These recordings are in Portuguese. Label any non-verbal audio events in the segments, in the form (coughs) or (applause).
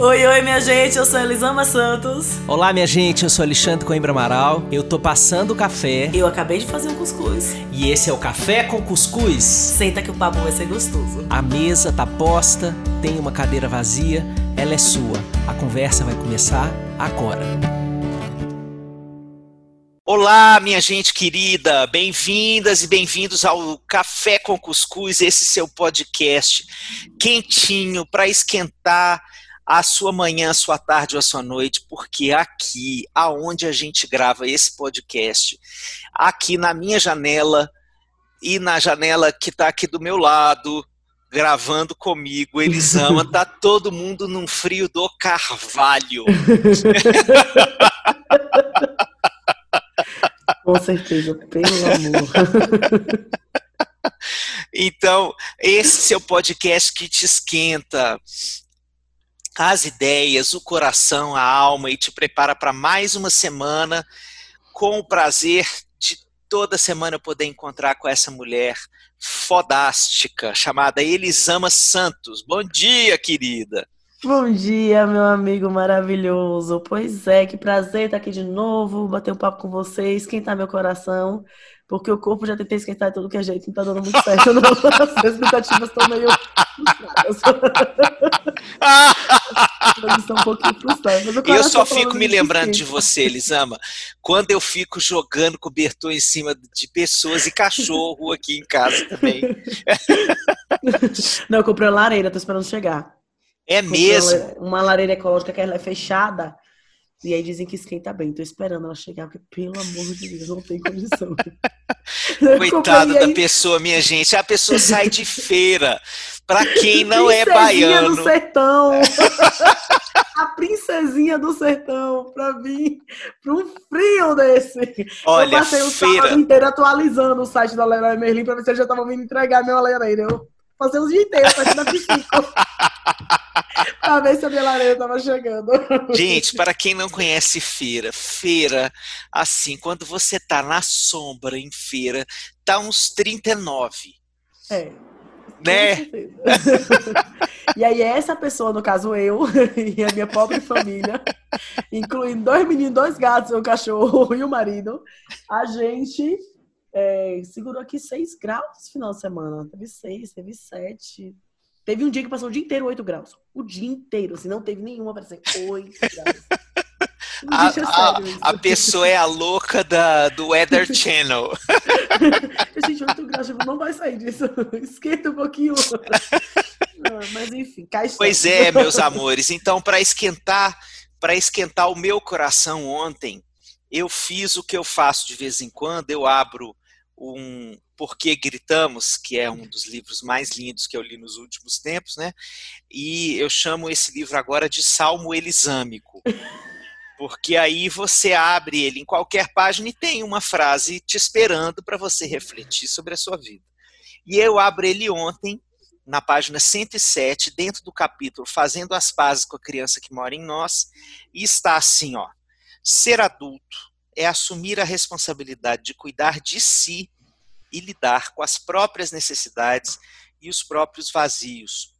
Oi, oi, minha gente, eu sou Elisama Santos. Olá, minha gente, eu sou Alexandre Coimbra Amaral. Eu tô passando o café. Eu acabei de fazer um cuscuz. E esse é o Café com Cuscuz. Senta que o papo vai ser gostoso. A mesa tá posta, tem uma cadeira vazia, ela é sua. A conversa vai começar agora. Olá, minha gente querida, bem-vindas e bem-vindos ao Café com Cuscuz, esse seu podcast quentinho para esquentar a sua manhã, a sua tarde ou a sua noite, porque aqui, aonde a gente grava esse podcast, aqui na minha janela e na janela que está aqui do meu lado, gravando comigo, Elisama, tá (laughs) todo mundo num frio do carvalho. (laughs) Com certeza, pelo amor. (laughs) Então, esse seu podcast que te esquenta, as ideias, o coração, a alma e te prepara para mais uma semana com o prazer de toda semana poder encontrar com essa mulher fodástica chamada Elisama Santos. Bom dia, querida. Bom dia, meu amigo maravilhoso. Pois é, que prazer estar aqui de novo, bater um papo com vocês, esquentar meu coração, porque o corpo já tentei esquentar de tudo que é jeito, não tá dando muito certo. (laughs) As expectativas estão meio (laughs) um pouquinho. Eu só fico me lembrando de você, Elisama, quando eu fico jogando cobertor em cima de pessoas e cachorro aqui em casa também. Não, eu comprei uma lareira, tô esperando chegar. É mesmo? Uma lareira ecológica que ela é fechada. E aí dizem que esquenta bem. Tô esperando ela chegar, porque pelo amor de Deus, não tem condição. (laughs) Coitada da pessoa, minha gente. A pessoa sai de feira. Pra quem não é baiano. do sertão. (laughs) a princesinha do sertão pra vir pra um frio desse. Olha, eu passei o feira... sábado inteiro atualizando o site da Leroy Merlin pra ver se eles já estavam vindo entregar meu lareira. Eu passei os dias inteiros pra da piscina. pra ver se a minha lareira tava chegando. Gente, para quem não conhece feira, feira, assim, quando você tá na sombra em feira, tá uns 39. É. Né? e aí, essa pessoa, no caso eu, (laughs) e a minha pobre família, incluindo dois meninos, dois gatos, um cachorro (laughs) e o marido, a gente é, segurou aqui seis graus no final de semana. Teve seis, teve sete. Teve um dia que passou o dia inteiro 8 graus. O dia inteiro, assim, não teve nenhuma para ser 8 graus. A, a, a, pessoa é a louca da, do Weather Channel. (laughs) Gente, 8 graus, tipo, não vai sair disso. (laughs) Esquenta um pouquinho. (laughs) mas enfim, cai Pois é, meus amores. Então, para esquentar, para esquentar o meu coração ontem, eu fiz o que eu faço de vez em quando, eu abro um Por que Gritamos, que é um dos livros mais lindos que eu li nos últimos tempos, né? E eu chamo esse livro agora de Salmo Elisâmico. (laughs) Porque aí você abre ele em qualquer página e tem uma frase te esperando para você refletir sobre a sua vida. E eu abro ele ontem, na página 107, dentro do capítulo Fazendo as Pazes com a Criança que Mora em Nós, e está assim, ó. Ser adulto é assumir a responsabilidade de cuidar de si e lidar com as próprias necessidades e os próprios vazios,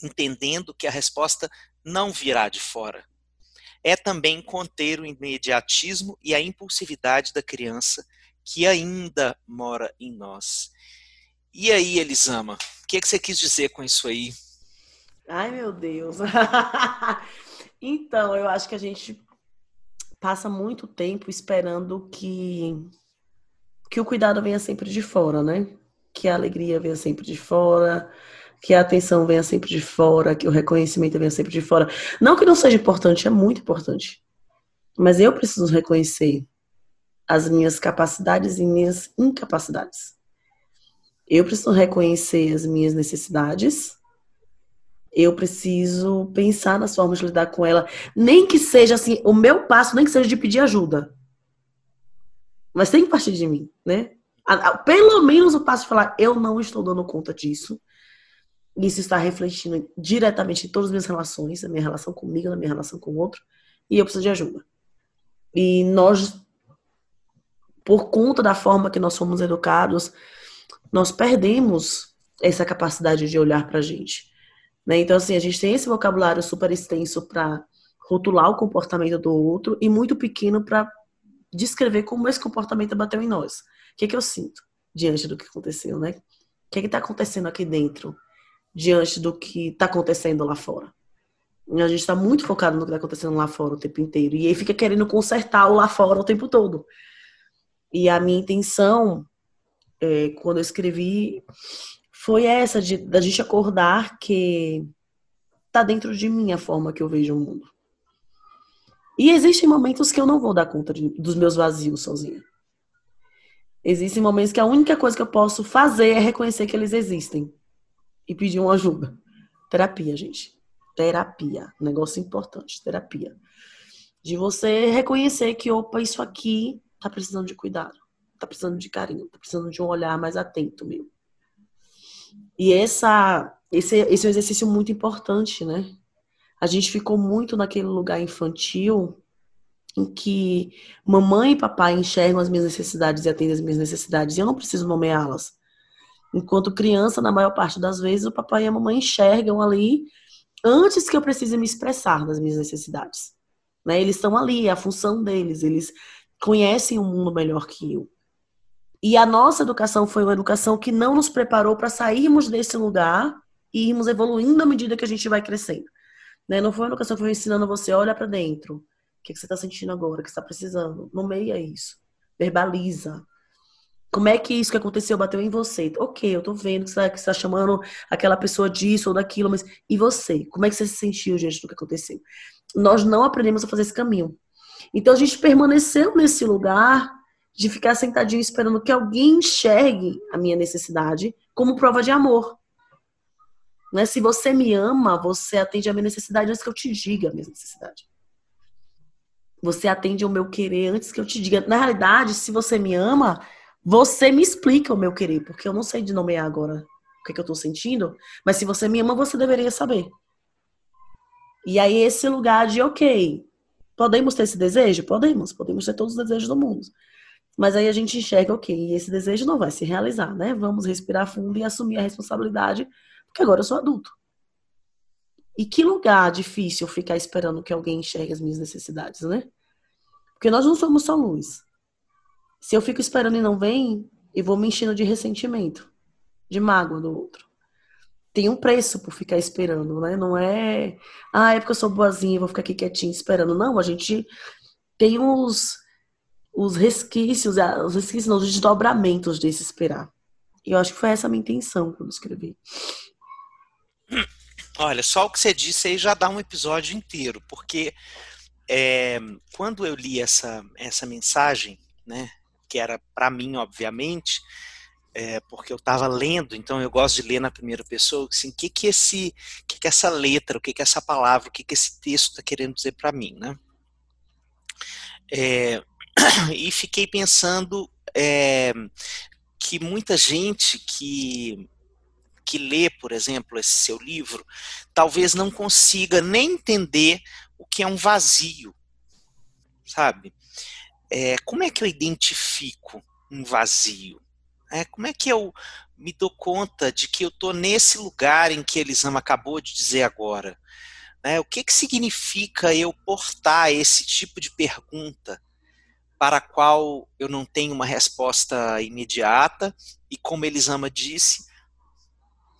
entendendo que a resposta não virá de fora. É também conter o imediatismo e a impulsividade da criança que ainda mora em nós. E aí, Elisama, o que, é que você quis dizer com isso aí? Ai, meu Deus. (laughs) então, eu acho que a gente passa muito tempo esperando que que o cuidado venha sempre de fora, né? Que a alegria venha sempre de fora, que a atenção venha sempre de fora, que o reconhecimento venha sempre de fora. Não que não seja importante, é muito importante. Mas eu preciso reconhecer as minhas capacidades e minhas incapacidades. Eu preciso reconhecer as minhas necessidades eu preciso pensar nas formas de lidar com ela. Nem que seja assim, o meu passo, nem que seja de pedir ajuda. Mas tem que partir de mim, né? Pelo menos o passo de falar, eu não estou dando conta disso. Isso está refletindo diretamente em todas as minhas relações, na minha relação comigo, na minha relação com o outro, e eu preciso de ajuda. E nós, por conta da forma que nós fomos educados, nós perdemos essa capacidade de olhar para a gente Né? Então, assim, a gente tem esse vocabulário super extenso para rotular o comportamento do outro e muito pequeno para descrever como esse comportamento bateu em nós. O que, que eu sinto diante do que aconteceu, né? O que está acontecendo aqui dentro diante do que está acontecendo lá fora? A gente está muito focado no que está acontecendo lá fora o tempo inteiro. E aí fica querendo consertar o lá fora o tempo todo. E a minha intenção, é, quando eu escrevi, foi essa, de da gente acordar que tá dentro de mim a forma que eu vejo o mundo. E existem momentos que eu não vou dar conta de, dos meus vazios sozinha. Existem momentos que a única coisa que eu posso fazer é reconhecer que eles existem e pedir uma ajuda. Terapia, gente terapia. negócio importante, terapia. De você reconhecer que, opa, isso aqui tá precisando de cuidado, tá precisando de carinho, tá precisando de um olhar mais atento meu. E essa, esse, esse é um exercício muito importante, né? A gente ficou muito naquele lugar infantil em que mamãe e papai enxergam as minhas necessidades e atendem as minhas necessidades e eu não preciso nomeá-las. Enquanto criança, na maior parte das vezes, o papai e a mamãe enxergam ali antes que eu precise me expressar das minhas necessidades. Né? Eles estão ali, é a função deles, eles conhecem o mundo melhor que eu. E a nossa educação foi uma educação que não nos preparou para sairmos desse lugar e irmos evoluindo à medida que a gente vai crescendo. Né? Não foi uma educação que foi ensinando você, olha para dentro. O que, que você está sentindo agora? O que está precisando? Nomeia isso. Verbaliza. Como é que isso que aconteceu bateu em você? Ok, eu tô vendo que você está tá chamando aquela pessoa disso ou daquilo, mas e você? Como é que você se sentiu diante do que aconteceu? Nós não aprendemos a fazer esse caminho. Então a gente permaneceu nesse lugar de ficar sentadinho esperando que alguém enxergue a minha necessidade como prova de amor. Né? Se você me ama, você atende a minha necessidade antes que eu te diga a minha necessidade. Você atende ao meu querer antes que eu te diga. Na realidade, se você me ama, você me explica o meu querer, porque eu não sei de nomear agora o que, é que eu tô sentindo, mas se você me ama, você deveria saber. E aí, esse lugar de, ok, podemos ter esse desejo? Podemos, podemos ter todos os desejos do mundo. Mas aí a gente enxerga, ok, esse desejo não vai se realizar, né? Vamos respirar fundo e assumir a responsabilidade, porque agora eu sou adulto. E que lugar difícil ficar esperando que alguém enxergue as minhas necessidades, né? Porque nós não somos só luz. Se eu fico esperando e não vem, eu vou me enchendo de ressentimento, de mágoa do outro. Tem um preço por ficar esperando, né? Não é, ah, é porque eu sou boazinha, vou ficar aqui quietinho esperando. Não, a gente tem os, os resquícios, os resquícios, não, os desdobramentos desse esperar. E eu acho que foi essa a minha intenção quando escrevi. Olha, só o que você disse aí já dá um episódio inteiro, porque é, quando eu li essa, essa mensagem, né, que era para mim, obviamente, é, porque eu estava lendo, então eu gosto de ler na primeira pessoa, assim, o que que esse, que que essa letra, o que que essa palavra, o que que esse texto está querendo dizer para mim, né? É, (coughs) e fiquei pensando é, que muita gente que que lê, por exemplo, esse seu livro, talvez não consiga nem entender o que é um vazio, sabe? é, como é que eu identifico um vazio? É, como é que eu me dou conta de que eu estou nesse lugar em que Elisama acabou de dizer agora? É, o que, que significa eu portar esse tipo de pergunta para a qual eu não tenho uma resposta imediata e, como Elisama disse,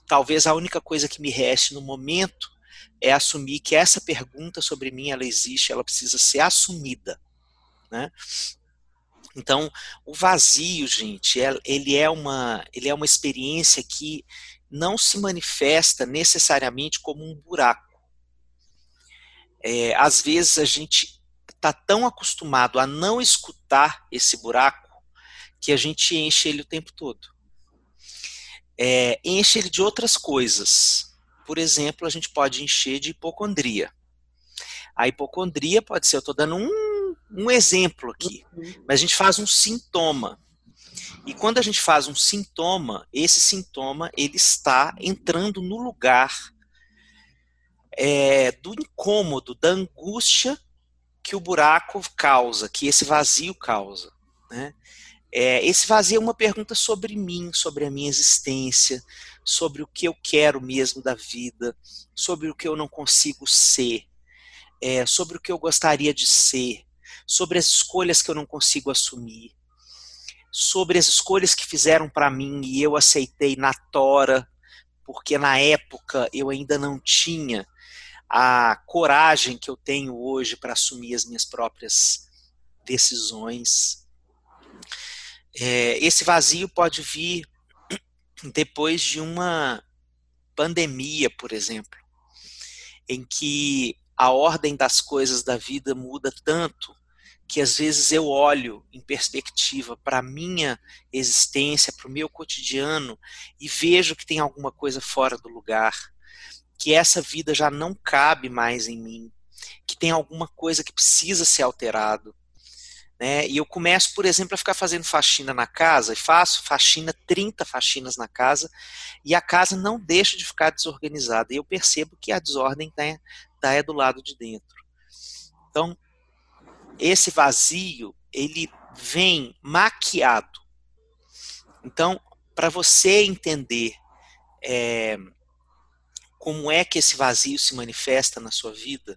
talvez a única coisa que me reste no momento é assumir que essa pergunta sobre mim ela existe, ela precisa ser assumida. Né? Então, o vazio, gente, é, ele é uma, ele é uma experiência que não se manifesta necessariamente como um buraco. É, às vezes a gente está tão acostumado a não escutar esse buraco que a gente enche ele o tempo todo. É, enche ele de outras coisas. Por exemplo, a gente pode encher de hipocondria. A hipocondria pode ser, eu estou dando um um exemplo aqui, uhum. mas a gente faz um sintoma. E quando a gente faz um sintoma, esse sintoma ele está entrando no lugar é, do incômodo, da angústia que o buraco causa, que esse vazio causa. Né? É, esse vazio é uma pergunta sobre mim, sobre a minha existência, sobre o que eu quero mesmo da vida, sobre o que eu não consigo ser, é, sobre o que eu gostaria de ser, sobre as escolhas que eu não consigo assumir, sobre as escolhas que fizeram para mim e eu aceitei na tora, porque na época eu ainda não tinha a coragem que eu tenho hoje para assumir as minhas próprias decisões. É, esse vazio pode vir depois de uma pandemia, por exemplo, em que a ordem das coisas da vida muda tanto que às vezes eu olho em perspectiva para a minha existência, para o meu cotidiano e vejo que tem alguma coisa fora do lugar, que essa vida já não cabe mais em mim, que tem alguma coisa que precisa ser alterado. Né? E eu começo, por exemplo, a ficar fazendo faxina na casa, e faço faxina, 30 faxinas na casa, e a casa não deixa de ficar desorganizada. E eu percebo que a desordem está tá é do lado de dentro. Então, esse vazio, ele vem maquiado. Então, para você entender é, como é que esse vazio se manifesta na sua vida,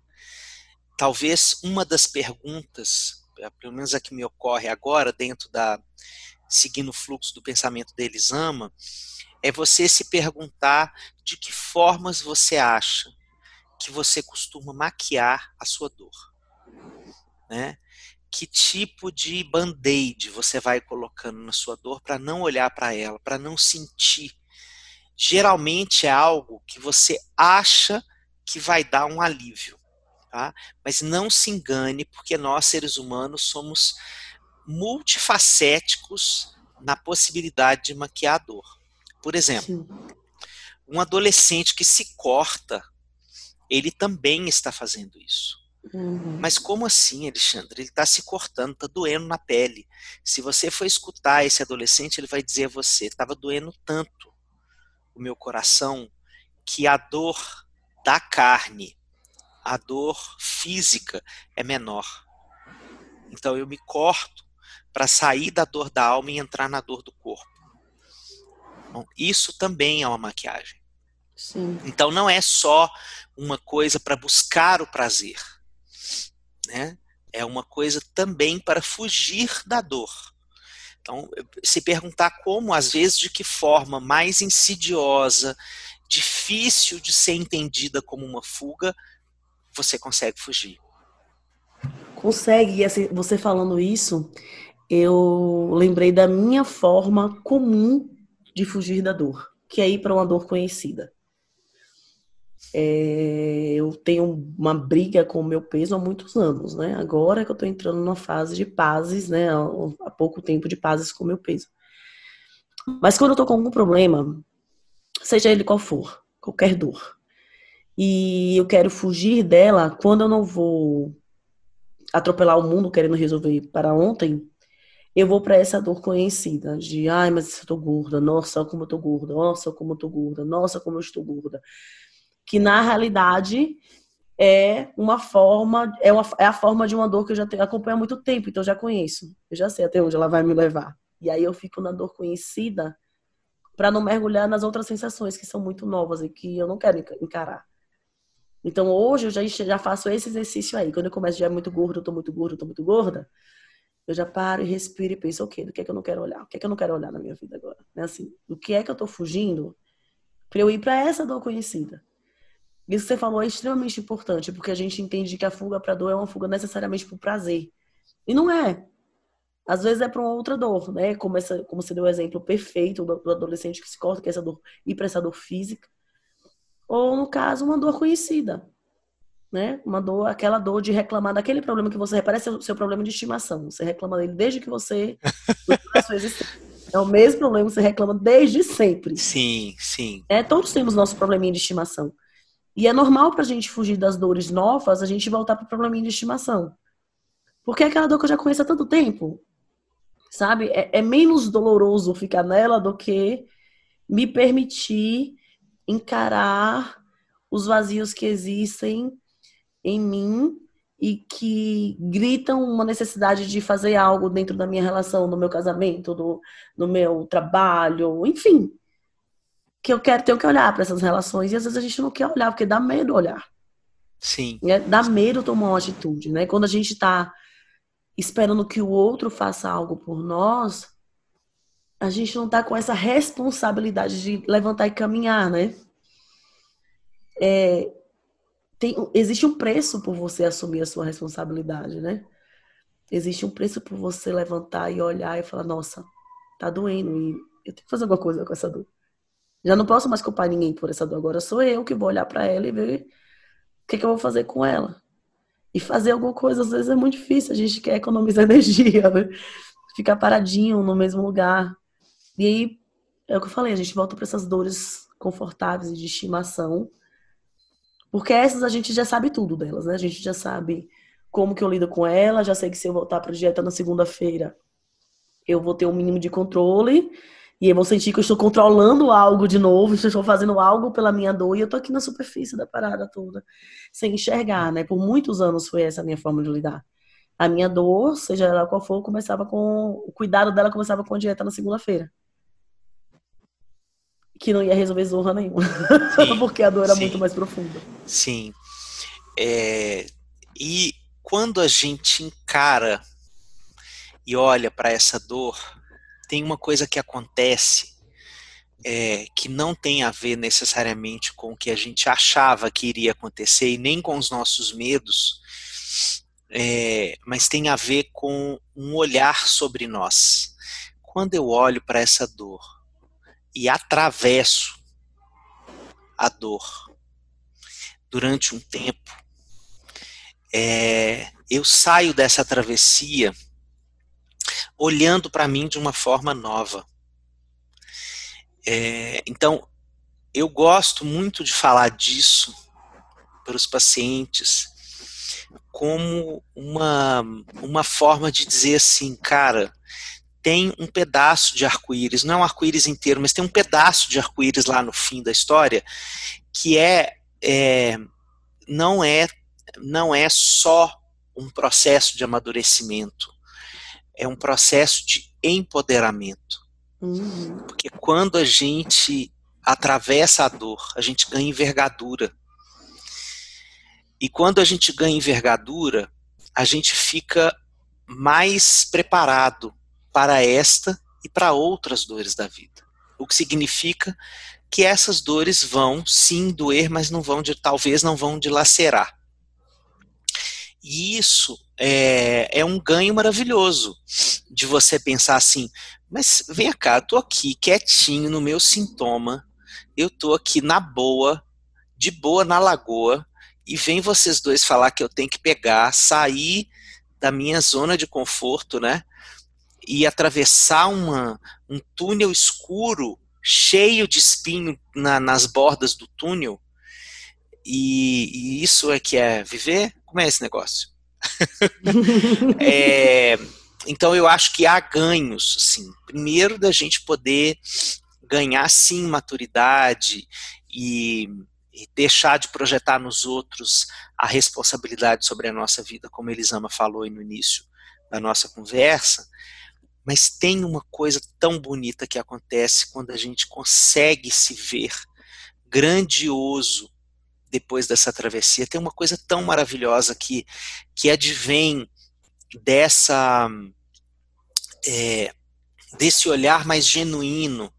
talvez uma das perguntas, é, pelo menos a que me ocorre agora, dentro da seguindo o fluxo do pensamento deles ama, é você se perguntar de que formas você acha que você costuma maquiar a sua dor né? Que tipo de band-aid você vai colocando na sua dor para não olhar para ela, para não sentir? Geralmente é algo que você acha que vai dar um alívio, tá? Mas não se engane, porque nós seres humanos somos multifacéticos na possibilidade de maquiar a dor. Por exemplo, Sim. um adolescente que se corta, ele também está fazendo isso. Uhum. Mas como assim, Alexandre? Ele está se cortando, está doendo na pele. Se você for escutar esse adolescente, ele vai dizer a você: estava doendo tanto o meu coração que a dor da carne, a dor física é menor. Então eu me corto para sair da dor da alma e entrar na dor do corpo. Bom, isso também é uma maquiagem. Sim. Então não é só uma coisa para buscar o prazer né? É uma coisa também para fugir da dor. Então, se perguntar como, às vezes, de que forma mais insidiosa, difícil de ser entendida como uma fuga, você consegue fugir. Consegue, assim, você falando isso, eu lembrei da minha forma comum de fugir da dor, que é ir para uma dor conhecida. É, eu tenho uma briga com o meu peso há muitos anos, né? Agora que eu tô entrando numa fase de pazes, né? Há pouco tempo de pazes com o meu peso. Mas quando eu tô com algum problema, seja ele qual for, qualquer dor, e eu quero fugir dela, quando eu não vou atropelar o mundo querendo resolver para ontem, eu vou para essa dor conhecida de, ai, mas eu tô gorda, nossa, como eu tô gorda, nossa, como eu tô gorda, nossa, como eu estou gorda que na realidade é uma forma, é, uma, é a forma de uma dor que eu já tenho, acompanho há muito tempo, então eu já conheço. Eu já sei até onde ela vai me levar. E aí eu fico na dor conhecida para não mergulhar nas outras sensações que são muito novas e que eu não quero encarar. Então hoje eu já, já faço esse exercício aí. Quando eu começo já é muito gordo, eu tô muito gordo, eu tô muito gorda, eu já paro e respiro e penso, ok, do que é que eu não quero olhar? O que é que eu não quero olhar na minha vida agora? Né? Assim, do que é que eu tô fugindo para eu ir para essa dor conhecida? Isso que você falou é extremamente importante, porque a gente entende que a fuga para dor é uma fuga necessariamente para o prazer. E não é. Às vezes é para uma outra dor, né? Como, essa, como você deu o exemplo perfeito do, adolescente que se corta, que é essa dor, ir para essa dor física. Ou, no caso, uma dor conhecida. Né? Uma dor, aquela dor de reclamar daquele problema que você repara, é seu, seu problema de estimação. Você reclama dele desde que você. (laughs) é o mesmo problema que você reclama desde sempre. Sim, sim. É, todos temos nosso probleminha de estimação. E é normal para a gente fugir das dores novas, a gente voltar para o probleminha de estimação. Porque é aquela dor que eu já conheço há tanto tempo. Sabe? É, é menos doloroso ficar nela do que me permitir encarar os vazios que existem em mim e que gritam uma necessidade de fazer algo dentro da minha relação, no meu casamento, no, no meu trabalho, enfim. Que eu quero, tenho que olhar para essas relações e às vezes a gente não quer olhar porque dá medo olhar. Sim. Né? Dá medo tomar uma atitude, né? Quando a gente está esperando que o outro faça algo por nós, a gente não está com essa responsabilidade de levantar e caminhar, né? É, tem, existe um preço por você assumir a sua responsabilidade, né? Existe um preço por você levantar e olhar e falar, nossa, tá doendo e eu tenho que fazer alguma coisa com essa dor. Já não posso mais culpar ninguém por essa dor. Agora sou eu que vou olhar para ela e ver o que, que eu vou fazer com ela. E fazer alguma coisa, às vezes, é muito difícil. A gente quer economizar (laughs) energia, né? Ficar paradinho no mesmo lugar. E aí, é o que eu falei, a gente volta para essas dores confortáveis e de estimação. Porque essas a gente já sabe tudo delas, né? A gente já sabe como que eu lido com ela, já sei que se eu voltar para dieta na segunda-feira, eu vou ter um mínimo de controle e eu vou sentir que eu estou controlando algo de novo, estou fazendo algo pela minha dor, e eu tô aqui na superfície da parada toda, sem enxergar, né? Por muitos anos foi essa a minha forma de lidar. A minha dor, seja ela qual for, começava com. O cuidado dela começava com a dieta na segunda-feira. Que não ia resolver zorra nenhuma. (laughs) Porque a dor era sim, muito mais profunda. Sim. É, e quando a gente encara e olha para essa dor, tem uma coisa que acontece é, que não tem a ver necessariamente com o que a gente achava que iria acontecer e nem com os nossos medos, é, mas tem a ver com um olhar sobre nós. Quando eu olho para essa dor e atravesso a dor durante um tempo, é, eu saio dessa travessia olhando para mim de uma forma nova. É, então, eu gosto muito de falar disso para os pacientes como uma, uma forma de dizer assim, cara, tem um pedaço de arco-íris, não é um arco-íris inteiro, mas tem um pedaço de arco-íris lá no fim da história que é, é não é não é só um processo de amadurecimento, é um processo de empoderamento. Uhum. Porque quando a gente atravessa a dor, a gente ganha envergadura. E quando a gente ganha envergadura, a gente fica mais preparado para esta e para outras dores da vida. O que significa que essas dores vão sim doer, mas não vão de talvez não vão dilacerar. E isso é, é um ganho maravilhoso de você pensar assim, mas vem cá, eu tô aqui quietinho no meu sintoma, eu tô aqui na boa, de boa na lagoa, e vem vocês dois falar que eu tenho que pegar, sair da minha zona de conforto, né? E atravessar uma, um túnel escuro, cheio de espinho na, nas bordas do túnel. E, e, isso é que é viver? Como é esse negócio? (laughs) é, então eu acho que há ganhos, assim. Primeiro da gente poder ganhar sim maturidade e, e, deixar de projetar nos outros a responsabilidade sobre a nossa vida, como Elisama falou aí no início da nossa conversa. Mas tem uma coisa tão bonita que acontece quando a gente consegue se ver grandioso depois dessa travessia. Tem uma coisa tão maravilhosa que, que advém dessa é, desse olhar mais genuíno,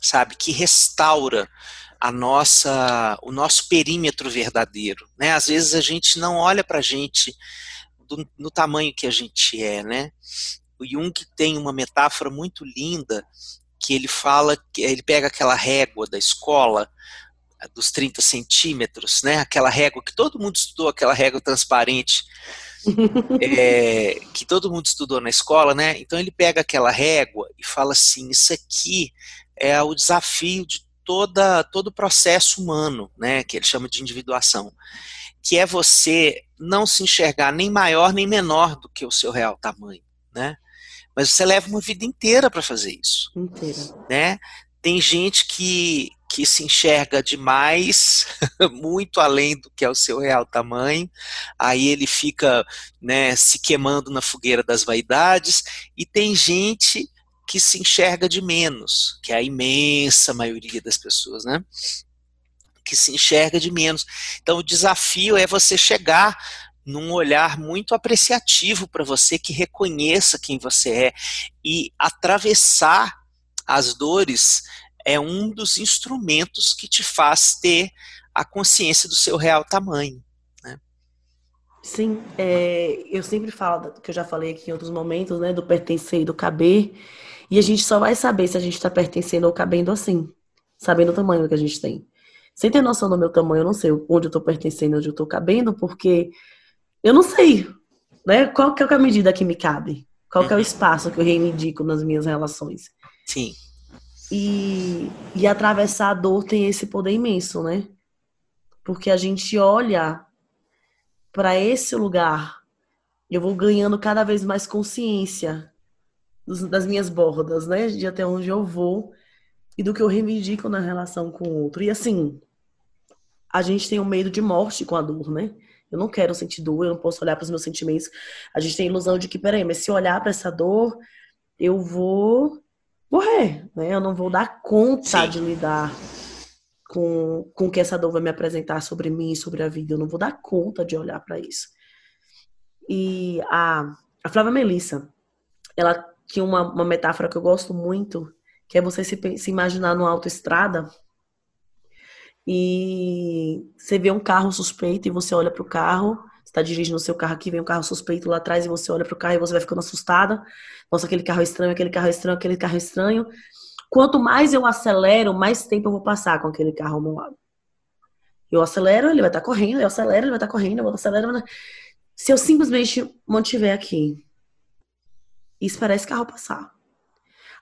sabe, que restaura a nossa o nosso perímetro verdadeiro, né? Às vezes a gente não olha para a gente do, no tamanho que a gente é, né? O Jung tem uma metáfora muito linda que ele fala que ele pega aquela régua da escola dos 30 centímetros, né? Aquela régua que todo mundo estudou, aquela régua transparente, (laughs) é, que todo mundo estudou na escola, né? Então ele pega aquela régua e fala assim: isso aqui é o desafio de toda todo o processo humano, né? Que ele chama de individuação, que é você não se enxergar nem maior nem menor do que o seu real tamanho, né? Mas você leva uma vida inteira para fazer isso, inteira, né? Tem gente que que se enxerga demais, (laughs) muito além do que é o seu real tamanho, aí ele fica né, se queimando na fogueira das vaidades, e tem gente que se enxerga de menos, que é a imensa maioria das pessoas, né? Que se enxerga de menos. Então, o desafio é você chegar num olhar muito apreciativo para você, que reconheça quem você é e atravessar as dores é um dos instrumentos que te faz ter a consciência do seu real tamanho. Né? Sim, é, eu sempre falo, que eu já falei aqui em outros momentos, né, do pertencer e do caber, e a gente só vai saber se a gente está pertencendo ou cabendo assim, sabendo o tamanho que a gente tem. Sem ter noção do meu tamanho, eu não sei onde eu estou pertencendo, onde eu estou cabendo, porque eu não sei, né? Qual que é a medida que me cabe? Qual que é o uhum. espaço que eu reivindico nas minhas relações? Sim. E, e atravessar a dor tem esse poder imenso, né? Porque a gente olha para esse lugar, eu vou ganhando cada vez mais consciência dos, das minhas bordas, né? De até onde eu vou e do que eu reivindico na relação com o outro. E assim, a gente tem o um medo de morte com a dor, né? Eu não quero sentir dor, eu não posso olhar para os meus sentimentos. A gente tem a ilusão de que, peraí, mas se eu olhar para essa dor, eu vou morrer, né? Eu não vou dar conta Sim. de lidar com, com o que essa dor vai me apresentar sobre mim e sobre a vida. Eu não vou dar conta de olhar para isso. E a, a Flávia Melissa, ela tinha uma, uma metáfora que eu gosto muito, que é você se, se imaginar numa autoestrada e você vê um carro suspeito e você olha para o carro, está dirigindo o seu carro aqui, vem um carro suspeito lá atrás e você olha para o carro e você vai ficando assustada. Nossa, aquele carro é estranho, aquele carro é estranho, aquele carro é estranho. Quanto mais eu acelero, mais tempo eu vou passar com aquele carro ao meu lado. Eu acelero, ele vai estar tá correndo, eu acelero, ele vai estar tá correndo, eu acelero. Se eu simplesmente mantiver aqui e esperar esse carro passar,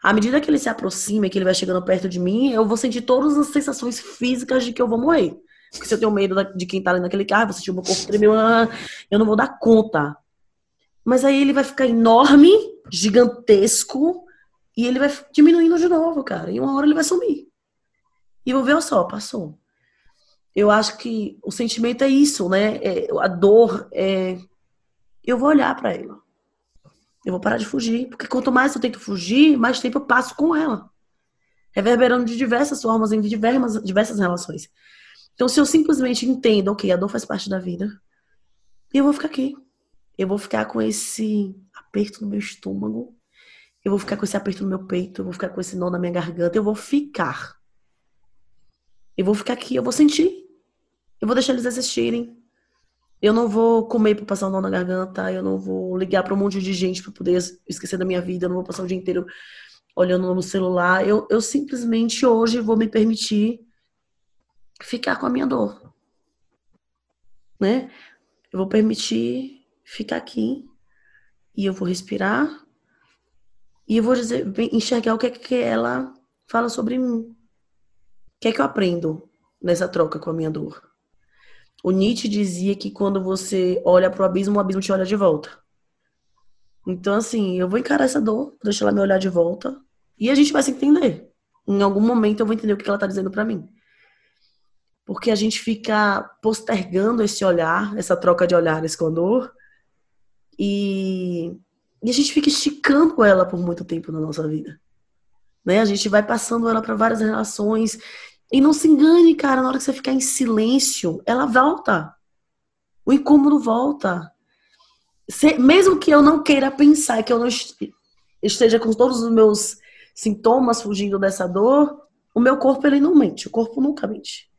à medida que ele se aproxima e que ele vai chegando perto de mim, eu vou sentir todas as sensações físicas de que eu vou morrer. Porque se eu tenho medo de quem tá ali naquele carro, vou sentir o meu corpo tremer, ah, eu não vou dar conta. Mas aí ele vai ficar enorme, gigantesco, e ele vai diminuindo de novo, cara. E uma hora ele vai sumir. E vou ver só, passou. Eu acho que o sentimento é isso, né? É, a dor é. Eu vou olhar para ela. Eu vou parar de fugir. Porque quanto mais eu tento fugir, mais tempo eu passo com ela. Reverberando de diversas formas, em diversas, diversas relações. Então, se eu simplesmente entendo, ok, a dor faz parte da vida, eu vou ficar aqui. Eu vou ficar com esse aperto no meu estômago. Eu vou ficar com esse aperto no meu peito. Eu vou ficar com esse nó na minha garganta. Eu vou ficar. Eu vou ficar aqui. Eu vou sentir. Eu vou deixar eles existirem. Eu não vou comer para passar o nó na garganta, eu não vou ligar para um monte de gente para poder esquecer da minha vida, eu não vou passar o dia inteiro olhando no celular. Eu, eu simplesmente hoje vou me permitir ficar com a minha dor. Né? Eu vou permitir ficar aqui e eu vou respirar e eu vou dizer, enxergar o que é que ela fala sobre mim. O que é que eu aprendo nessa troca com a minha dor? O Nietzsche dizia que quando você olha para o abismo, o abismo te olha de volta. Então, assim, eu vou encarar essa dor, deixar ela me olhar de volta, e a gente vai se entender. Em algum momento eu vou entender o que ela está dizendo para mim. Porque a gente fica postergando esse olhar, essa troca de olhares com a dor, e, e a gente fica esticando ela por muito tempo na nossa vida. Né? A gente vai passando ela para várias relações e não se engane, cara, na hora que você ficar em silêncio, ela volta. O incômodo volta. Se, mesmo que eu não queira pensar, que eu não esteja com todos os meus sintomas fugindo dessa dor, o meu corpo ele não mente, o corpo nunca mente.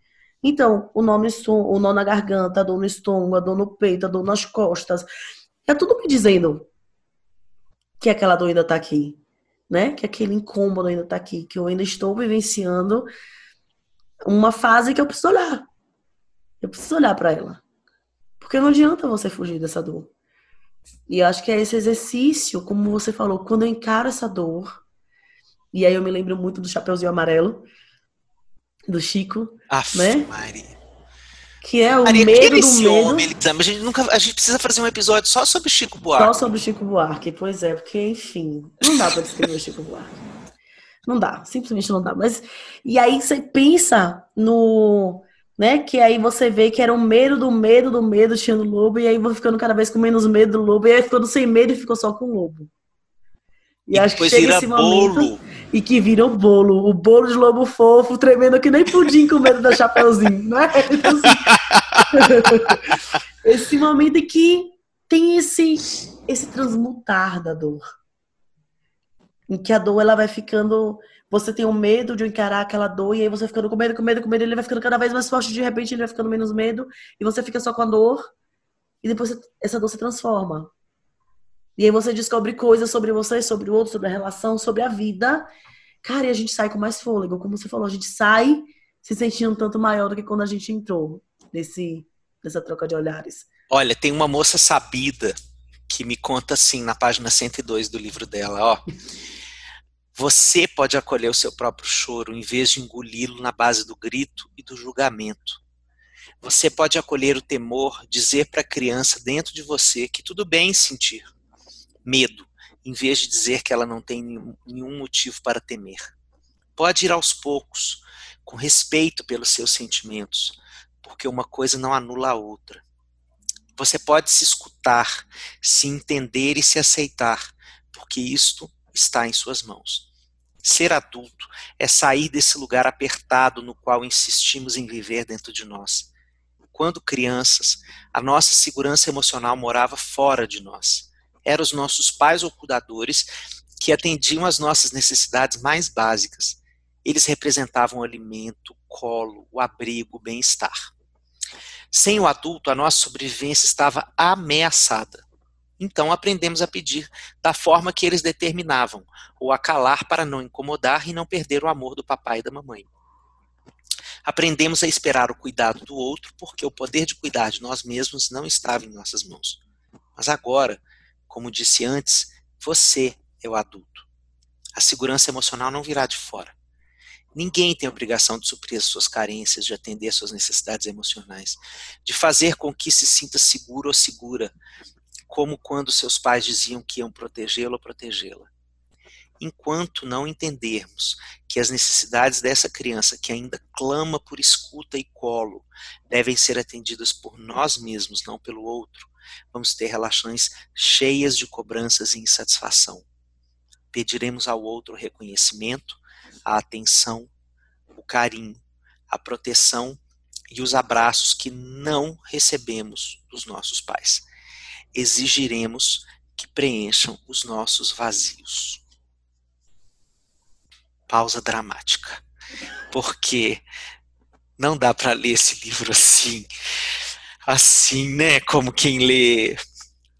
Então, o nó, o nó na garganta, a dor no estômago, a dor no peito, a dor nas costas, é tudo me dizendo que aquela dor ainda tá aqui, né? Que aquele incômodo ainda tá aqui, que eu ainda estou vivenciando uma fase que eu preciso olhar. Eu preciso olhar para ela. Porque não adianta você fugir dessa dor. E eu acho que é esse exercício, como você falou, quando eu encaro essa dor, e aí eu me lembro muito do Chapeuzinho Amarelo, do Chico, Aff, né? Maria. Que é o Maria, medo do medo. Homem, a gente nunca, a gente precisa fazer um episódio só sobre Chico Buarque. Só sobre Chico Buarque, pois é, porque enfim, não dá para descrever o Chico Buarque. Não dá, simplesmente não dá. Mas e aí você pensa no, né, que aí você vê que era o medo do medo do medo tinha no lobo e aí vou ficando cada vez com menos medo do lobo e aí ficando sem medo e ficou só com o lobo. E, e acho que chega esse momento bolo. e que vira o bolo. O bolo de lobo fofo, tremendo que nem pudim com medo da chapeuzinho, (laughs) né? Então, assim, (laughs) esse momento em que tem esse, esse transmutar da dor. Em que a dor ela vai ficando. Você tem o um medo de encarar aquela dor, e aí você ficando com medo, com medo, com medo, ele vai ficando cada vez mais forte, de repente ele vai ficando menos medo, e você fica só com a dor, e depois essa dor se transforma. E aí você descobre coisas sobre você, sobre o outro, sobre a relação, sobre a vida. Cara, e a gente sai com mais fôlego. Como você falou, a gente sai se sentindo tanto maior do que quando a gente entrou nesse, nessa troca de olhares. Olha, tem uma moça sabida que me conta assim na página 102 do livro dela, ó. Você pode acolher o seu próprio choro em vez de engoli-lo na base do grito e do julgamento. Você pode acolher o temor, dizer para a criança dentro de você que tudo bem sentir medo, em vez de dizer que ela não tem nenhum motivo para temer. Pode ir aos poucos, com respeito pelos seus sentimentos, porque uma coisa não anula a outra. Você pode se escutar, se entender e se aceitar, porque isto está em suas mãos. Ser adulto é sair desse lugar apertado no qual insistimos em viver dentro de nós. Quando crianças, a nossa segurança emocional morava fora de nós eram os nossos pais ou cuidadores que atendiam às nossas necessidades mais básicas. Eles representavam alimento, colo, o abrigo, bem-estar. Sem o adulto, a nossa sobrevivência estava ameaçada. Então aprendemos a pedir da forma que eles determinavam, ou a calar para não incomodar e não perder o amor do papai e da mamãe. Aprendemos a esperar o cuidado do outro porque o poder de cuidar de nós mesmos não estava em nossas mãos. Mas agora, como disse antes, você é o adulto. A segurança emocional não virá de fora. Ninguém tem a obrigação de suprir as suas carências, de atender às suas necessidades emocionais, de fazer com que se sinta seguro ou segura, como quando seus pais diziam que iam protegê-lo ou protegê-la. Enquanto não entendermos que as necessidades dessa criança que ainda clama por escuta e colo devem ser atendidas por nós mesmos, não pelo outro, vamos ter relações cheias de cobranças e insatisfação. Pediremos ao outro reconhecimento, a atenção, o carinho, a proteção e os abraços que não recebemos dos nossos pais. Exigiremos que preencham os nossos vazios. Pausa dramática. Porque não dá para ler esse livro assim assim, né? Como quem lê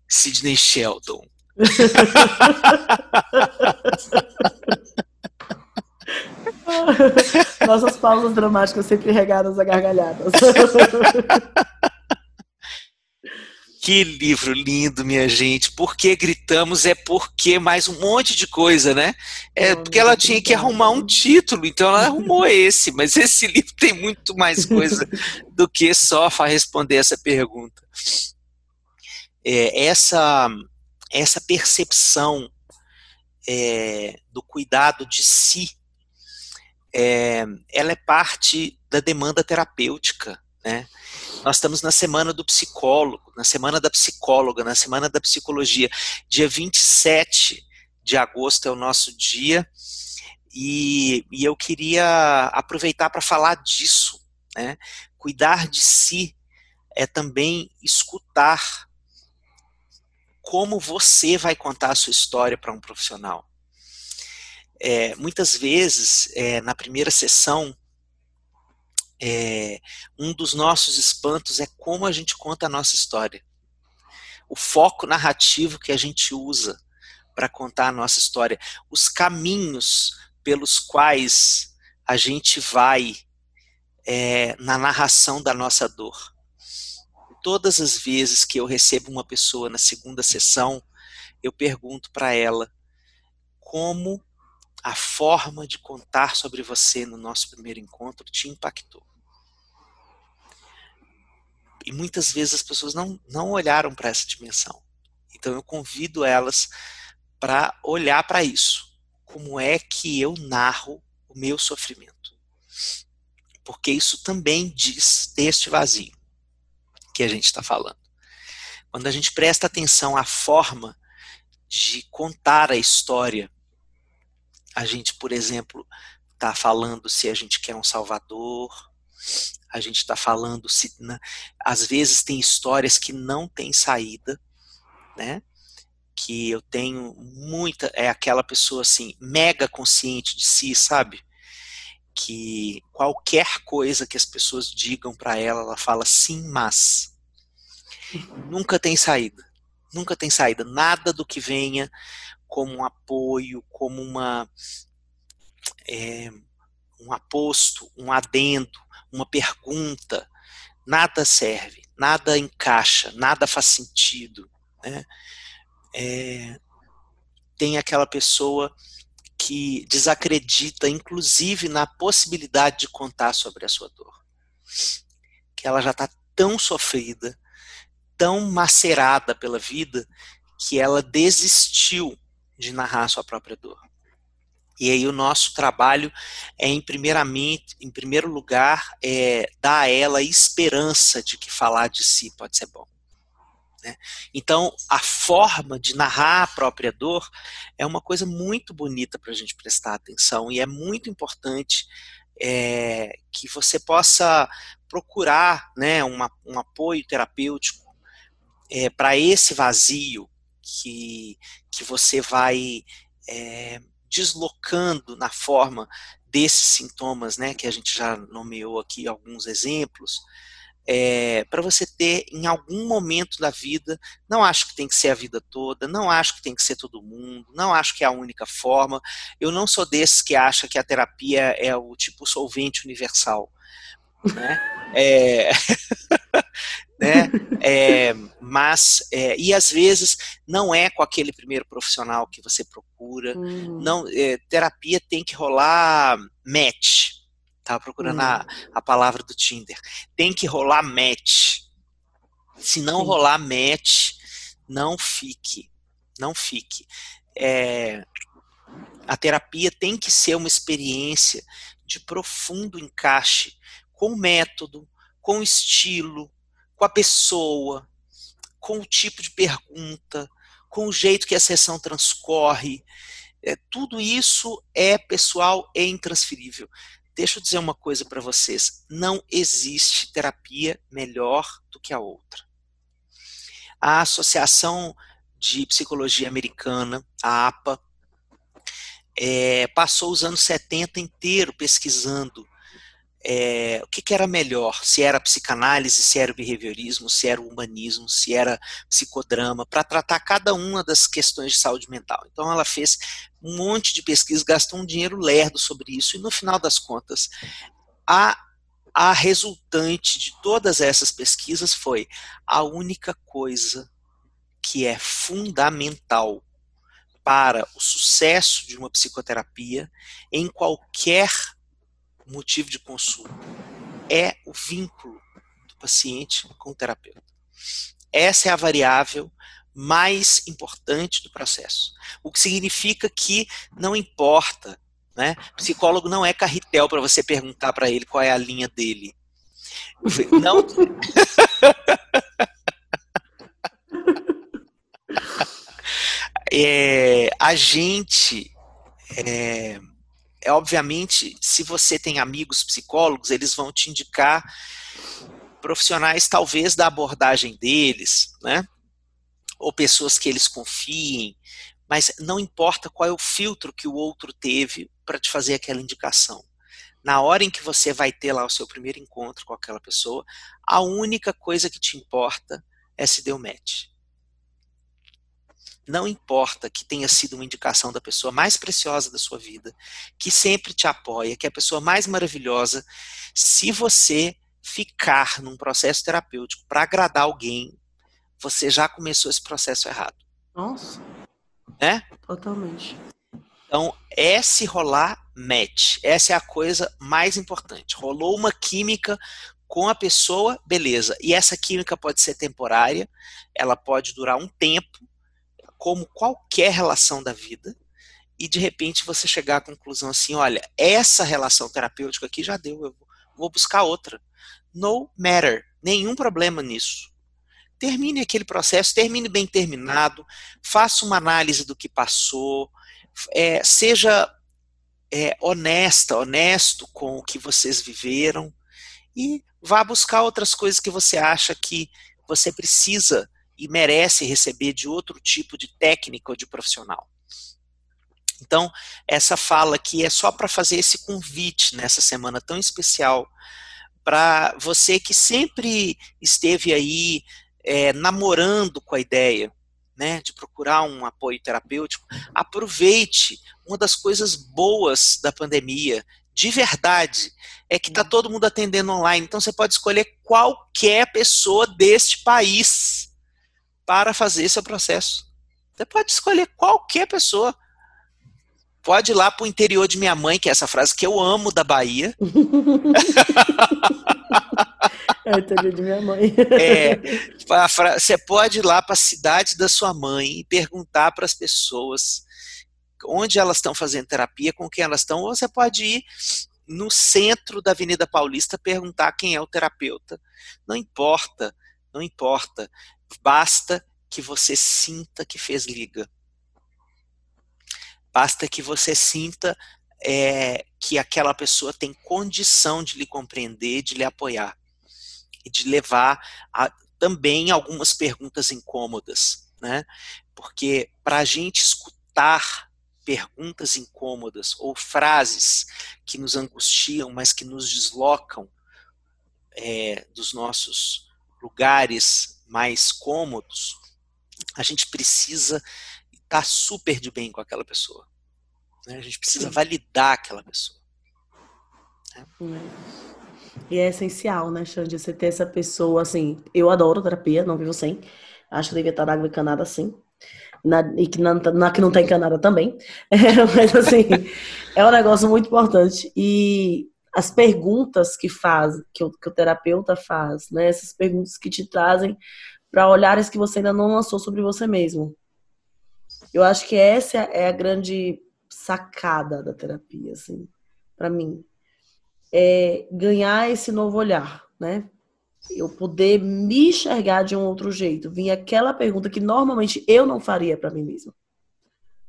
Sidney Sheldon. (laughs) Nossas pausas dramáticas sempre regadas a gargalhadas. (laughs) Que livro lindo, minha gente. Por que gritamos é porque mais um monte de coisa, né? É porque ela tinha que arrumar um título, então ela arrumou (laughs) esse, mas esse livro tem muito mais coisa do que só responder essa pergunta. É, essa, essa percepção é, do cuidado de si, é, ela é parte da demanda terapêutica, né? Nós estamos na semana do psicólogo, na semana da psicóloga, na semana da psicologia. Dia 27 de agosto é o nosso dia e, e eu queria aproveitar para falar disso. Né? Cuidar de si é também escutar como você vai contar a sua história para um profissional. É, muitas vezes, é, na primeira sessão, é, um dos nossos espantos é como a gente conta a nossa história. O foco narrativo que a gente usa para contar a nossa história, os caminhos pelos quais a gente vai é, na narração da nossa dor. Todas as vezes que eu recebo uma pessoa na segunda sessão, eu pergunto para ela como a forma de contar sobre você no nosso primeiro encontro te impactou. E muitas vezes as pessoas não, não olharam para essa dimensão. Então eu convido elas para olhar para isso. Como é que eu narro o meu sofrimento? Porque isso também diz deste vazio que a gente está falando. Quando a gente presta atenção à forma de contar a história a gente, por exemplo, está falando se a gente quer um salvador, a gente está falando se. Né, às vezes tem histórias que não têm saída, né? Que eu tenho muita. É aquela pessoa assim, mega consciente de si, sabe? Que qualquer coisa que as pessoas digam para ela, ela fala sim, mas. Nunca tem saída. Nunca tem saída. Nada do que venha como um apoio, como uma. É, um aposto, um adendo, uma pergunta, nada serve, nada encaixa, nada faz sentido. Né? É, tem aquela pessoa que desacredita, inclusive, na possibilidade de contar sobre a sua dor. Que ela já está tão sofrida, tão macerada pela vida, que ela desistiu de narrar sua própria dor. E aí o nosso trabalho é, em, primeiramente, em primeiro lugar, é, dar a ela esperança de que falar de si pode ser bom. Né? Então, a forma de narrar a própria dor é uma coisa muito bonita para a gente prestar atenção e é muito importante é, que você possa procurar né, uma, um apoio terapêutico é, para esse vazio que, que você vai é, deslocando na forma desses sintomas, né, que a gente já nomeou aqui alguns exemplos, é, para você ter em algum momento da vida, não acho que tem que ser a vida toda, não acho que tem que ser todo mundo, não acho que é a única forma. Eu não sou desses que acha que a terapia é o tipo solvente universal. Né? É... (laughs) né? É, mas é, e às vezes não é com aquele primeiro profissional que você procura. Uhum. Não, é, terapia tem que rolar match. Tava procurando uhum. a, a palavra do Tinder. Tem que rolar match. Se não Sim. rolar match, não fique, não fique. É, a terapia tem que ser uma experiência de profundo encaixe com o método, com o estilo, com a pessoa, com o tipo de pergunta, com o jeito que a sessão transcorre. É, tudo isso é pessoal e intransferível. Deixa eu dizer uma coisa para vocês: não existe terapia melhor do que a outra. A Associação de Psicologia Americana, a APA, é, passou os anos 70 inteiro pesquisando é, o que, que, era melhor, se era psicanálise, se era o behaviorismo, se era o humanismo, se era psicodrama, para tratar cada uma das questões de saúde mental. Então ela fez um monte de pesquisa, gastou um dinheiro lerdo sobre isso, e no final das contas, a, a resultante de todas essas pesquisas foi a única coisa que é fundamental para o sucesso de uma psicoterapia em qualquer motivo de consulta é o vínculo do paciente com o terapeuta. Essa é a variável mais importante do processo. O que significa que não importa, né? Psicólogo não é carretel para você perguntar para ele qual é a linha dele. Não. (laughs) é, a gente é, é obviamente, se você tem amigos psicólogos, eles vão te indicar profissionais talvez da abordagem deles, né? Ou pessoas que eles confiem, mas não importa qual é o filtro que o outro teve para te fazer aquela indicação. Na hora em que você vai ter lá o seu primeiro encontro com aquela pessoa, a única coisa que te importa é se deu match. Não importa que tenha sido uma indicação da pessoa mais preciosa da sua vida, que sempre te apoia, que é a pessoa mais maravilhosa, se você ficar num processo terapêutico para agradar alguém, você já começou esse processo errado. Nossa. Né? Totalmente. Então, é se rolar match. Essa é a coisa mais importante. Rolou uma química com a pessoa, beleza. E essa química pode ser temporária, ela pode durar um tempo, como qualquer relação da vida e de repente você chegar à conclusão assim, olha, essa relação terapêutica aqui já deu, eu vou buscar outra. No matter, nenhum problema nisso. Termine aquele processo, termine bem terminado, faça uma análise do que passou, é, seja é, honesta, honesto com o que vocês viveram e vá buscar outras coisas que você acha que você precisa e merece receber de outro tipo de técnica ou de profissional. Então, essa fala aqui é só para fazer esse convite nessa semana tão especial para você que sempre esteve aí é, namorando com a ideia né, de procurar um apoio terapêutico, aproveite uma das coisas boas da pandemia, de verdade, é que está todo mundo atendendo online. Então você pode escolher qualquer pessoa deste país para fazer seu processo. Você pode escolher qualquer pessoa. Pode ir lá para o interior de minha mãe, que é essa frase que eu amo da Bahia. (laughs) É o interior de minha mãe. (laughs) É, você pode ir lá para a cidade da sua mãe e perguntar para as pessoas onde elas estão fazendo terapia, com quem elas estão, ou você pode ir no centro da Avenida Paulista perguntar quem é o terapeuta. Não importa, não importa. Basta que você sinta que fez liga. Basta que você sinta é, que aquela pessoa tem condição de lhe compreender, de lhe apoiar e de levar a, também algumas perguntas incômodas, né? Porque para a gente escutar perguntas incômodas ou frases que nos angustiam, mas que nos deslocam é, dos nossos lugares mais cômodos, a gente precisa estar super de bem com aquela pessoa. Né? A gente precisa Sim. validar aquela pessoa. Né? E é essencial, né, Xande, você ter essa pessoa, assim, eu adoro terapia, não vivo sem, acho que devia estar na água encanada sim, na, e que, na, na, que não tem encanada também, é, (laughs) mas assim, é um negócio muito importante, e as perguntas que faz, que o, que o terapeuta faz, né, essas perguntas que te trazem para olhares que você ainda não lançou sobre você mesmo. Eu acho que essa é a grande sacada da terapia, assim, para mim. É ganhar esse novo olhar, né? Eu poder me enxergar de um outro jeito. Vir aquela pergunta que normalmente eu não faria para mim mesma.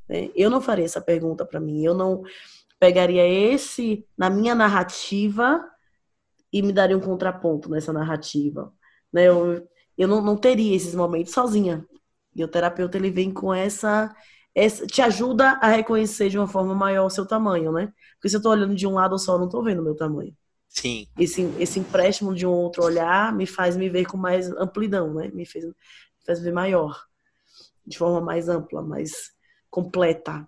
Né? Eu não faria essa pergunta para mim. Eu não pegaria esse na minha narrativa e me daria um contraponto nessa narrativa. Né? Eu, eu não, não teria esses momentos sozinha. E o terapeuta ele vem com essa, essa, te ajuda a reconhecer de uma forma maior o seu tamanho, né? Porque se eu tô olhando de um lado só, eu não tô vendo o meu tamanho. Sim. Esse, esse empréstimo de um outro olhar me faz me ver com mais amplidão, né? Me fez, me faz ver maior, de forma mais ampla, mais completa.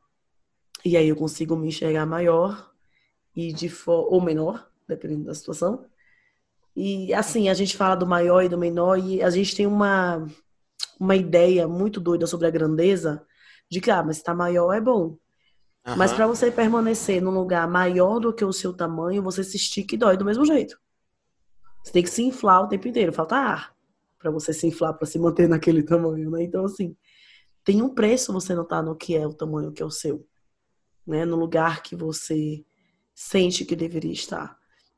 E aí eu consigo me enxergar maior e de ou menor, dependendo da situação, e assim, a gente fala do maior e do menor, e a gente tem uma, uma ideia muito doida sobre a grandeza, de que, ah, mas tá maior é bom. Uhum. Mas para você permanecer num lugar maior do que o seu tamanho, você se estica e dói do mesmo jeito. Você tem que se inflar o tempo inteiro, falta ar para você se inflar, para se manter (laughs) naquele tamanho, né? Então, assim, tem um preço você não tá no que é o tamanho que é o seu, né? No lugar que você sente que deveria estar.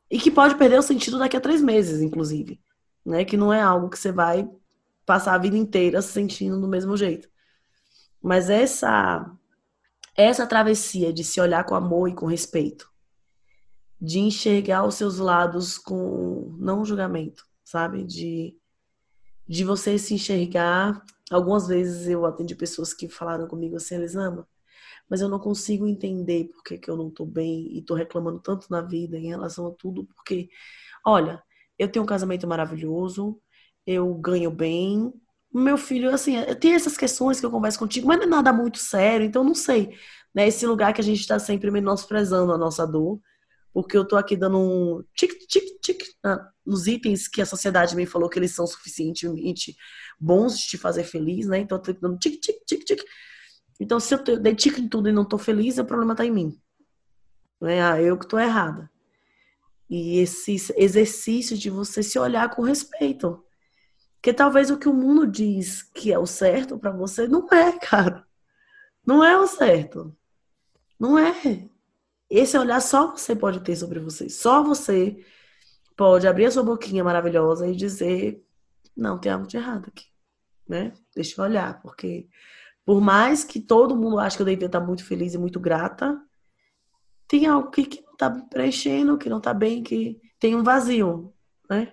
E que pode perder o sentido daqui a três meses, inclusive. Né? Que não é algo que você vai passar a vida inteira se sentindo do mesmo jeito. Mas essa essa travessia de se olhar com amor e com respeito, de enxergar os seus lados com não julgamento, sabe? De de você se enxergar. Algumas vezes eu atendi pessoas que falaram comigo assim, Elisama, mas eu não consigo entender por que, que eu não tô bem e tô reclamando tanto na vida em relação a tudo, porque, olha, eu tenho um casamento maravilhoso, eu ganho bem, meu filho, assim, tem essas questões que eu converso contigo, mas não é nada muito sério, então não sei, né, esse lugar que a gente está sempre menosprezando a nossa dor, porque eu tô aqui dando um tic, tic, tic nos itens que a sociedade me falou que eles são suficientemente bons de te fazer feliz, né, então eu tô dando tic, tic, tic, tic, então, se eu dedico em tudo e não estou feliz, o problema está em mim. Não é ah, eu que estou errada. E esse exercício de você se olhar com respeito. Porque talvez o que o mundo diz que é o certo para você não é, cara. Não é o certo. Não é. Esse olhar só você pode ter sobre você. Só você pode abrir a sua boquinha maravilhosa e dizer: não, tem algo de errado aqui. Né? Deixa eu olhar, porque por mais que todo mundo ache que eu devia estar muito feliz e muito grata, tem algo que, que tá preenchendo, que não tá bem, que tem um vazio, né?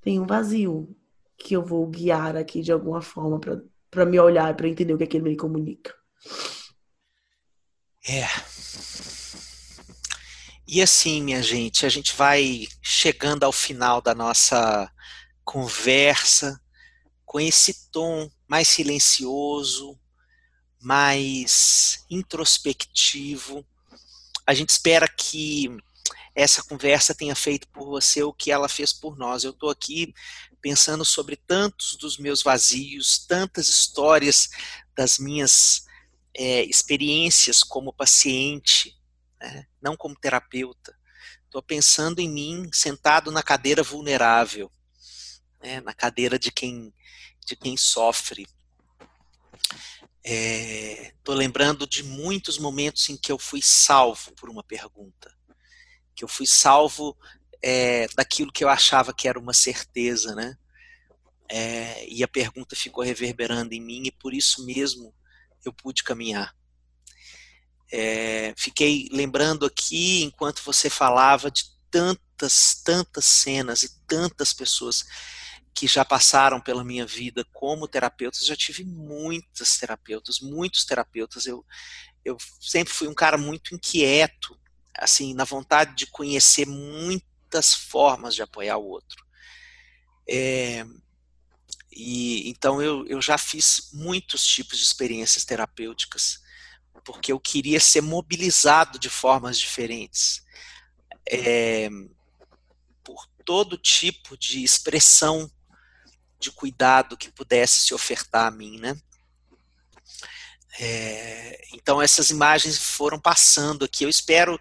Tem um vazio que eu vou guiar aqui de alguma forma para me olhar, para entender o que é que ele me comunica. É. E assim, minha gente, a gente vai chegando ao final da nossa conversa com esse tom mais silencioso, mais introspectivo. A gente espera que essa conversa tenha feito por você o que ela fez por nós. Eu estou aqui pensando sobre tantos dos meus vazios, tantas histórias das minhas é, experiências como paciente, né? não como terapeuta. Estou pensando em mim sentado na cadeira vulnerável, né? na cadeira de quem, de quem sofre. Estou é, lembrando de muitos momentos em que eu fui salvo por uma pergunta, que eu fui salvo é, daquilo que eu achava que era uma certeza, né? É, e a pergunta ficou reverberando em mim e por isso mesmo eu pude caminhar. É, fiquei lembrando aqui, enquanto você falava, de tantas, tantas cenas e tantas pessoas que já passaram pela minha vida como terapeutas. Já tive muitas terapeutas, muitos terapeutas. Eu, eu sempre fui um cara muito inquieto, assim, na vontade de conhecer muitas formas de apoiar o outro. É, e então eu, eu já fiz muitos tipos de experiências terapêuticas, porque eu queria ser mobilizado de formas diferentes. É, por todo tipo de expressão de cuidado que pudesse se ofertar a mim, né? É, então essas imagens foram passando aqui. Eu espero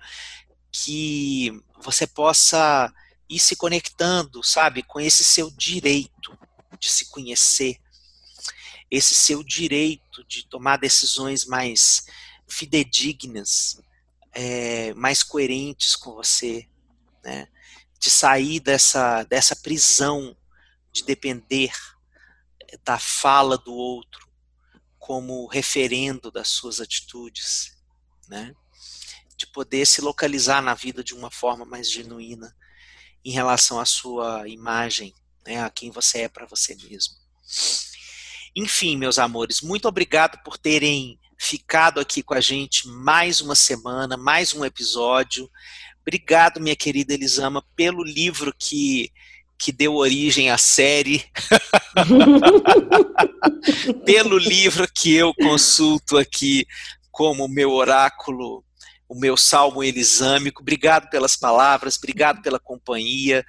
que você possa ir se conectando, sabe, com esse seu direito de se conhecer, esse seu direito de tomar decisões mais fidedignas, é, mais coerentes com você, né? de sair dessa, dessa prisão de depender da fala do outro como referendo das suas atitudes, né? de poder se localizar na vida de uma forma mais genuína em relação à sua imagem, né, a quem você é para você mesmo. Enfim, meus amores, muito obrigado por terem ficado aqui com a gente mais uma semana, mais um episódio. Obrigado, minha querida Elisama, pelo livro que, que deu origem à série, (laughs) pelo livro que eu consulto aqui como meu oráculo, o meu salmo elisâmico. Obrigado pelas palavras, obrigado pela companhia,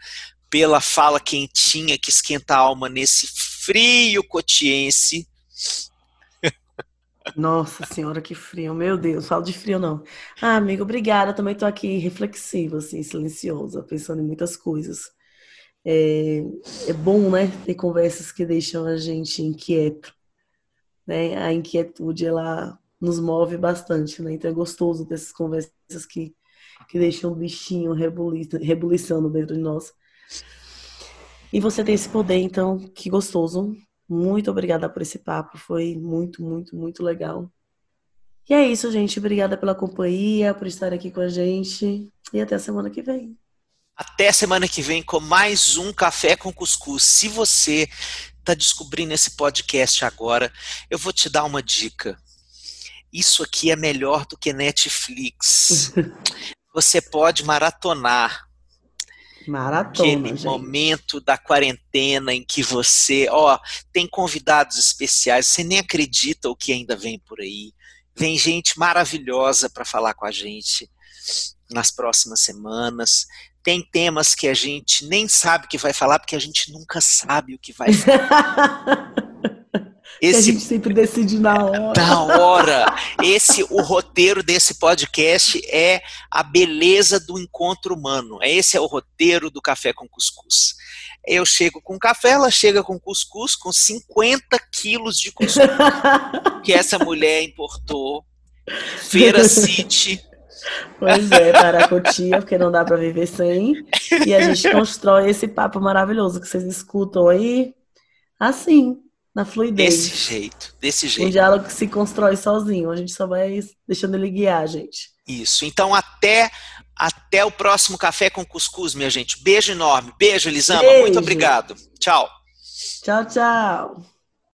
pela fala quentinha que esquenta a alma nesse frio cotiense. Nossa senhora, que frio, meu Deus, falo de frio não. Ah, amigo, obrigada, também estou aqui reflexiva, assim, silenciosa, pensando em muitas coisas. É, é bom, né, ter conversas que deixam a gente inquieto, né, a inquietude, ela nos move bastante, né, então é gostoso ter essas conversas que, que deixam o bichinho rebuliçando dentro de nós. E você tem esse poder, então, que gostoso. Muito obrigada por esse papo. Foi muito, muito, muito legal. E é isso, gente. Obrigada pela companhia, por estar aqui com a gente. E até a semana que vem. Até semana que vem com mais um Café com Cuscuz. Se você está descobrindo esse podcast agora, eu vou te dar uma dica. Isso aqui é melhor do que Netflix. (laughs) Você pode maratonar Maratona, aquele gente. momento da quarentena em que você, ó, tem convidados especiais, você nem acredita o que ainda vem por aí. Vem gente maravilhosa para falar com a gente nas próximas semanas. Tem temas que a gente nem sabe que vai falar, porque a gente nunca sabe o que vai (laughs) falar. Esse, a gente sempre decide na hora. Na hora. Esse, o roteiro desse podcast é a beleza do encontro humano. Esse é o roteiro do Café com Cuscuz. Eu chego com café, ela chega com cuscuz, com 50 quilos de cuscuz (laughs) que essa mulher importou. Feira City. Pois é, Paracotia, porque não dá para viver sem. E a gente (laughs) constrói esse papo maravilhoso que vocês escutam aí, assim, na fluidez. Desse jeito, desse jeito. Um diálogo que se constrói sozinho, a gente só vai deixando ele guiar, gente. Isso. Então, até até o próximo Café com Cuscuz, minha gente. Beijo enorme. Beijo, Elisama. Beijo. Muito obrigado. Tchau. Tchau, tchau.